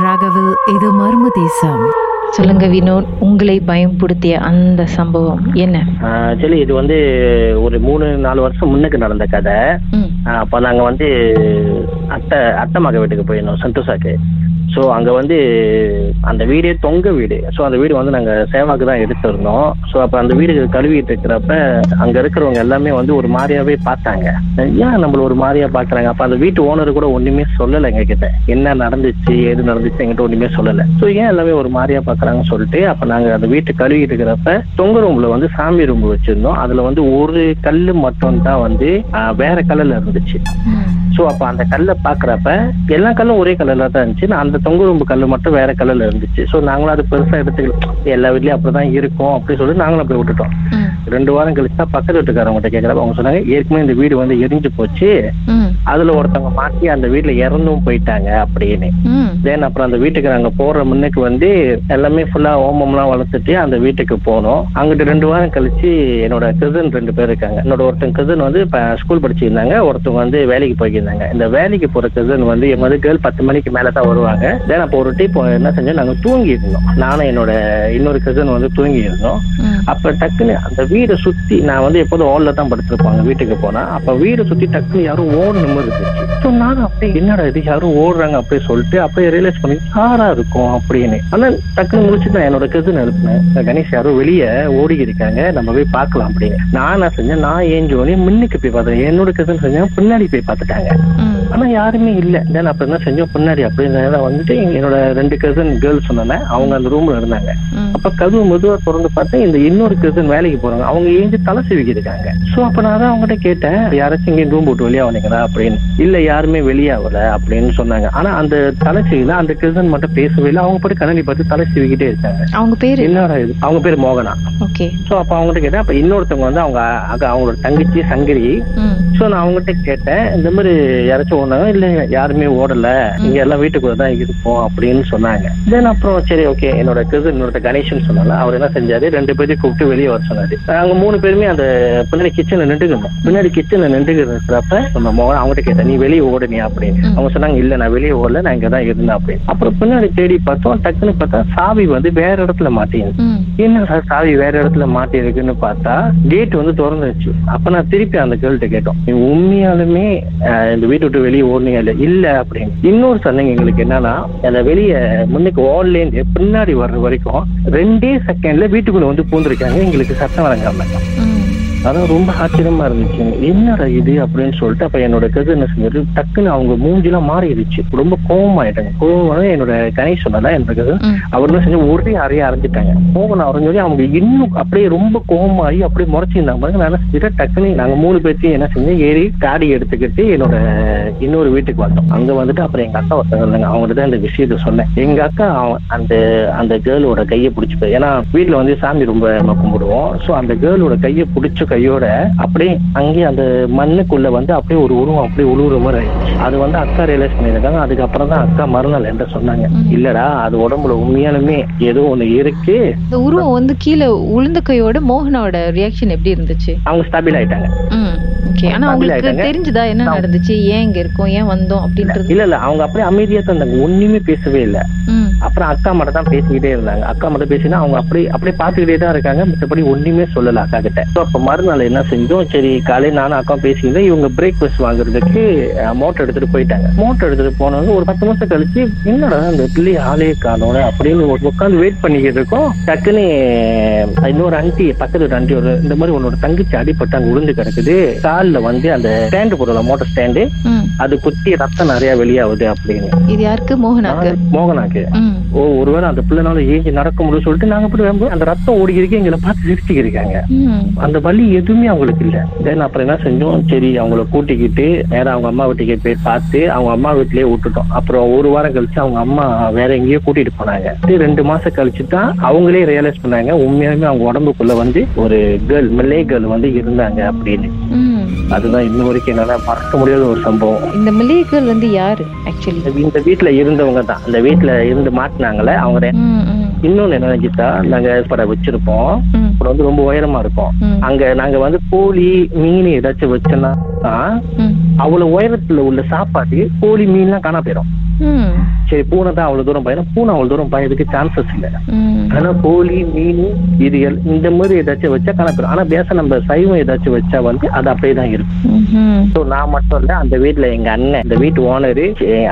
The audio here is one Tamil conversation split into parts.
ராகவில் இது மர்ம தேசம். சொல்லுங்க வினோத் உங்களை பயம்படுத்திய அந்த சம்பவம் என்ன? ஆக்சுவலி இது வந்து ஒரு மூணு நாலு வருஷம் முன்னுக்கு நடந்த கதை. அப்போ நாங்கள் வந்து அத்தை அத்தை மக வீட்டுக்கு போயிருந்தோம் சந்தோஷாக்கு. ஸோ அங்கே வந்து அந்த வீடே தொங்க வீடு. ஸோ அந்த வீடு வந்து நாங்கள் சேவாக்கு தான் எடுத்திருந்தோம். ஸோ அப்போ அந்த வீடு கழுவிட்டு இருக்கிறப்ப அங்கே இருக்கிறவங்க எல்லாமே வந்து ஒரு மாதிரியாவே பார்த்தாங்க. ஏன் நம்மள ஒரு மாதிரியா பார்க்குறாங்க? அப்போ அந்த வீட்டு ஓனர் கூட ஒன்றுமே சொல்லலை எங்ககிட்ட. என்ன நடந்துச்சு ஏது நடந்துச்சு எங்கிட்ட ஒன்றுமே சொல்லலை. ஸோ ஏன் எல்லாமே ஒரு மாதிரியா பார்க்குறாங்கன்னு சொல்லிட்டு அப்போ நாங்கள் அந்த வீட்டு கழுவிட்டு இருக்கிறப்ப தொங்க ரூமில் வந்து சாமி ரூம் வச்சுருந்தோம். அதில் வந்து ஒரு கல் மட்டும் தான் வந்து வேற கலரில் இருந்துச்சு. ஸோ அப்போ அந்த கல்லை பார்க்குறப்ப எல்லா கல்லும் ஒரே கலரில் தான் இருந்துச்சு. நான் அந்த தொங்குரும்பு கல் மட்டும் வேற கல்லுல இருந்துச்சு. ஸோ நாங்களும் அது பெருசா எடுத்துக்கல. எல்லா வீட்லயும் அப்படிதான் இருக்கும் அப்படின்னு சொல்லி நாங்களும் அப்படி விட்டுட்டோம். ரெண்டு வாரம் கழிச்சு தான் பக்கத்து வீட்டுக்காரவங்ககிட்ட கேட்குறப்ப அவங்க சொன்னாங்க ஏற்கனவே இந்த வீடு வந்து எரிஞ்சு போச்சு. அதில் ஒருத்தவங்க மாட்டி அந்த வீட்டில் இறந்தும் போயிட்டாங்க அப்படின்னு. தென் அப்புறம் அந்த வீட்டுக்கு நாங்கள் போகிற முன்னுக்கு வந்து எல்லாமே ஃபுல்லாக ஓமம்லாம் வளர்த்துட்டு அந்த வீட்டுக்கு போனோம். அங்கிட்டு ரெண்டு வாரம் கழிச்சு என்னோட கசின் ரெண்டு பேர் இருக்காங்க. என்னோட ஒருத்தன் கசின் வந்து ஸ்கூல் படிச்சிருந்தாங்க. ஒருத்தவங்க வந்து வேலைக்கு போய்க்கிருந்தாங்க இந்த வேலைக்கு போகிற கசின் வந்து என் வந்து கேர்ள் பத்து மணிக்கு மேலே தான் வருவாங்க. தென் அப்போ ஒரு டீப் என்ன செஞ்சோம் நாங்கள் தூங்கி இருந்தோம் நானும் என்னோட இன்னொரு கசின் வந்து தூங்கி இருந்தோம் அப்ப டக்குன்னு அந்த வீடை சுத்தி நான் வந்து எப்போதும் ஹால்ல தான் படுத்திருப்பாங்க வீட்டுக்கு போனா. அப்ப வீடை சுத்தி டக்குன்னு யாரும் ஓடணும் இருந்துச்சு. ஸோ நானும் அப்படியே என்னடா இது? யாரும் ஓடுறாங்க அப்படியே சொல்லிட்டு அப்படியே ரியலைஸ் பண்ணி யாரா இருக்கும்? அப்படின்னு. ஆனா டக்குன்னு முடிச்சு தான் என்னோட கெது எழுப்பினேன் கணேஷ் யாரும் வெளியே ஓடி இருக்காங்க நம்ம போய் பார்க்கலாம் அப்படின்னு. நான் என்ன செஞ்சேன்? நான் ஏஞ்சி உடனே முன்னுக்கு போய் பார்த்தேன். என்னோட கெதுன்னு செஞ்சேன் பின்னாடி போய் பார்த்துட்டாங்க. ஆனா யாருமே இல்ல. தென் அப்ப என்ன செஞ்சோம்? பின்னாடி அப்படி நேரம் வந்துட்டு என்னோட ரெண்டு கசன் கேர்ள்ஸ் சொன்னேன் அவங்க அந்த ரூம்ல இருந்தாங்க. அப்ப கதவு மெதுவா திறந்து பார்த்தேன் இந்த இன்னொரு கசன் வேலைக்கு போறாங்க. அவங்க ஏஞ்சி தலை சிவிக்கி இருக்காங்க. சோ அப்ப நான் தான் அவங்ககிட்ட கேட்டேன் யாராச்சும் இங்கே ரூம் போட்டு வெளியே வந்தீங்களா? அப்படின்னு. இல்ல யாருமே வெளியாகல அப்படின்னு சொன்னாங்க. ஆனா அந்த தலை சிவில அந்த கசன் மட்டும் பேசவே இல்லை. அவங்க போட்டு கண்ணாடி பார்த்து தலை சிவிக்கிட்டே இருக்காங்க. அவங்க பேரு? என்னடா இது? அவங்க பேர் மோகனா. ஓகே. சோ அப்ப அவங்ககிட்ட கேட்டேன். அப்ப இன்னொருத்தவங்க வந்து அவங்க அவங்களோட தங்கச்சி சங்கரி. ஸோ நான் அவங்ககிட்ட கேட்டேன் இந்த மாதிரி யாராச்சும் ஓடுனாங்க இல்லை யாருமே ஓடல. இங்க எல்லாம் வீட்டுக்குள்ள தான் இருப்போம் அப்படின்னு சொன்னாங்க. தென் அப்புறம் சரி ஓகே என்னோட கசின் என்னோட கணேஷன் சொன்னால அவர் என்ன செஞ்சாரு? ரெண்டு பேரையும் கூப்பிட்டு வெளியே வர சொன்னாரு. நாங்க மூணு பேருமே அந்த பின்னாடி கிச்சன்ல நின்றுக்கணும் பின்னாடி கிச்சன்ல நின்றுக்கிறப்ப நம்ம மோகன் அவங்ககிட்ட கேட்டேன் நீ வெளியே ஓடுனியா அப்படின்னு. அவங்க சொன்னாங்க இல்ல நான் வெளியே ஓடல நான் இங்க தான் இருந்தேன் அப்படின்னு. அப்புறம் பின்னாடி தேடி பார்த்தோம் டக்குன்னு பார்த்தா சாவி வந்து வேற இடத்துல மாட்டேங்குது என்ன சாவி வேற இடத்துல மாட்டி இருக்குன்னு பார்த்தா கேட் வந்து திறந்துருச்சு. அப்ப நான் திருப்பி அந்த கேள்விட்ட கேட்டோம் நீ உண்மையாலுமே இந்த வீட்டை விட்டு வெளியே ஓடணும் இல்ல? அப்படின்னு. இன்னொரு சந்தேகம் எங்களுக்கு என்னன்னா அந்த வெளியே முன்னுக்கு ஓடலேருந்து பின்னாடி வர்ற வரைக்கும் ரெண்டே செகண்ட்ல வீட்டுக்குள்ள வந்து பூந்துருக்காங்க எங்களுக்கு சத்தம் வழங்காம. அதான் ரொம்ப ஆச்சரியமா இருந்துச்சு. என்னடா இது அப்படின்னு சொல்லிட்டு அப்ப என்னோட கது என்ன செஞ்சது டக்குன்னு அவங்க மூஞ்சிலாம் மாறிடுச்சு. ரொம்ப கோவமாயிட்டாங்க. கோவமான என்னோட கணேஷ் சொன்னதா என்னோட கது அவர் என்ன செஞ்சு ஒரே அறைய அரைஞ்சிட்டாங்க. கோவம் அரைஞ்சோடனே அவங்க இன்னும் அப்படியே ரொம்ப கோவமாகி அப்படியே முறைச்சிருந்தாங்க. பாருங்க நான் என்ன செஞ்சுட்டேன்? டக்குன்னு நாங்க மூணு பேர்த்தையும் என்ன செஞ்சோம் ஏறி காடி எடுத்துக்கிட்டு என்னோட இன்னொரு வீட்டுக்கு வந்தோம். அங்க வந்துட்டு அப்புறம் எங்க அக்கா ஒருத்தவங்க இருந்தாங்க. அவங்ககிட்ட தான் இந்த விஷயத்த சொன்னேன். எங்க அக்கா அந்த அந்த கேர்ளோட கையை பிடிச்சி ஏன்னா வீட்டுல வந்து சாமி ரொம்ப கும்பிடுவோம். ஸோ அந்த கேர்ளோட கையை பிடிச்ச கையோட அப்படியே அங்கேயே அந்த மண்ணுக்குள்ள வந்து அப்படியே ஒரு உருவம் அப்படியே உழுவுற மாதிரி அது வந்து அக்கா ரியலைஸ் பண்ணியிருக்காங்க. அதுக்கப்புறம் தான் அக்கா மறுநாள் என்ன சொன்னாங்க. இல்லடா அது உடம்புல உண்மையாலுமே ஏதோ ஒண்ணு இருக்கு. இந்த உருவம் வந்து கீழே உளுந்த கையோட மோகனோட ரியாக்ஷன் எப்படி இருந்துச்சு? அவங்க ஸ்டாபிள் ஆயிட்டாங்க. ஓகே ஆனா ஆயிட்டாங்க. தெரிஞ்சுதா என்ன நடந்துச்சு? ஏன் இங்க இருக்கோம்? ஏன் வந்தோம்? அப்படின்றது? இல்ல இல்ல அவங்க அப்படியே அமைதியா தான் இருந்தாங்க. ஒண்ணுமே பேசவே இல்ல. அப்புறம் அக்கா மட்டும் தான் பேசிக்கிட்டே இருந்தாங்க. அக்கா மட்டும் பேசினா அவங்க அப்படியே அப்படியே பார்த்துக்கிட்டே தான் இருக்காங்க. மற்றபடி ஒண்ணுமே சொல்லல அக்கா கிட்ட. ஸோ அப்போ மறுநாள் என்ன செஞ்சோம்? சரி காலையில் நானும் அக்கா பேசிக்கிட்டு இவங்க பிரேக்ஃபாஸ்ட் வாங்குறதுக்கு மோட்டர் எடுத்துட்டு போயிட்டாங்க. மோட்டர் எடுத்துட்டு போனவங்க ஒரு பத்து மாசம் கழிச்சு என்னடா அந்த பிள்ளை ஆளே காணோட அப்படின்னு உட்காந்து வெயிட் பண்ணிக்கிட்டு இருக்கோம். டக்குன்னு இன்னொரு அண்டி பக்கத்து ஒரு அண்டி ஒரு இந்த மாதிரி உன்னோட தங்கச்சி அடிப்பட்டு அங்கே விழுந்து கிடக்குது. காலில் வந்து அந்த ஸ்டாண்டு போடலாம் மோட்டர் ஸ்டாண்டு அது குத்தி ரத்தம் நிறைய வெளியாகுது அப்படின்னு. இது யாருக்கு? மோகனாக்கு. மோகனாக்கு. ஓ ஒருவேளை அந்த பிள்ளைனால ஏஞ்சி நடக்க முடியும் சொல்லிட்டு நாங்க போய் வரும்போது அந்த ரத்தம் ஓடி இருக்கு எங்களை பார்த்து சிரிச்சுக்கு இருக்காங்க அந்த வலி எதுவுமே அவங்களுக்கு இல்ல. தென் அப்புறம் என்ன செஞ்சோம்? சரி அவங்கள கூட்டிக்கிட்டு நேரா அவங்க அம்மா வீட்டுக்கு போய் பார்த்து அவங்க அம்மா வீட்லயே விட்டுட்டோம். அப்புறம் ஒரு வாரம் கழிச்சு அவங்க அம்மா வேற எங்கேயோ கூட்டிட்டு போனாங்க. ரெண்டு மாசம் கழிச்சு தான் அவங்களே ரியலைஸ் பண்ணாங்க. உண்மையாலுமே அவங்க உடம்புக்குள்ள வந்து ஒரு கேர்ள் மில்லே கேர்ள் வந்து இருந்தாங்க அப்படின்னு. அதுதான் இன்ன வரைக்கும் என்னால மறக்க முடியாத ஒரு சம்பவம். இந்த மல்லிகைகள் வந்து யாரு ஆக்சுவலி இந்த வீட்டுல இருந்தவங்க தான் இந்த வீட்டுல இருந்து மாட்டினாங்களே அவங்க இன்னொன்னு என்ன கீதா நாங்க படம் வச்சிருப்போம். அப்புறம் வந்து ரொம்ப உயரமா இருக்கும். அங்க நாங்க வந்து கோழி மீன் ஏதாச்சும் வச்சோம்னா அவ்வளவு உயரத்துல உள்ள சாப்பாடு கோழி மீன்லாம் காணா போயிடும். சரி பூனை தான் அவ்வளவு தூரம் பயணம். பூனை அவ்வளவு தூரம் பயதுக்கு சான்சஸ் இல்லை. ஆனா கோழி மீன் இது இந்த மாதிரி ஏதாச்சும் வச்சா காணப்படும் ஆனா பேச நம்ம சைவம் ஏதாச்சும் வச்சா வந்து அது அப்படியே தான் இருக்கும். ஸோ நான் மட்டும் இல்ல அந்த வீட்ல எங்க அண்ணன் இந்த வீட்டு ஓனரு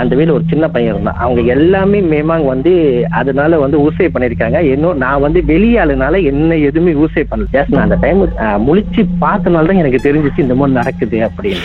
அந்த வீட்ல ஒரு சின்ன பையன் இருந்தான். அவங்க எல்லாமே மேமாங் வந்து அதனால வந்து ஊசை பண்ணிருக்காங்க இன்னும் நான் வந்து வெளியாளுனால என்ன எதுவுமே ஊசை பண்ணல. Just நான் அந்த டைம் முழிச்சு பார்த்தனால தான் எனக்கு தெரிஞ்சிச்சு இந்த மாதிரி நடக்குது அப்படின்னு.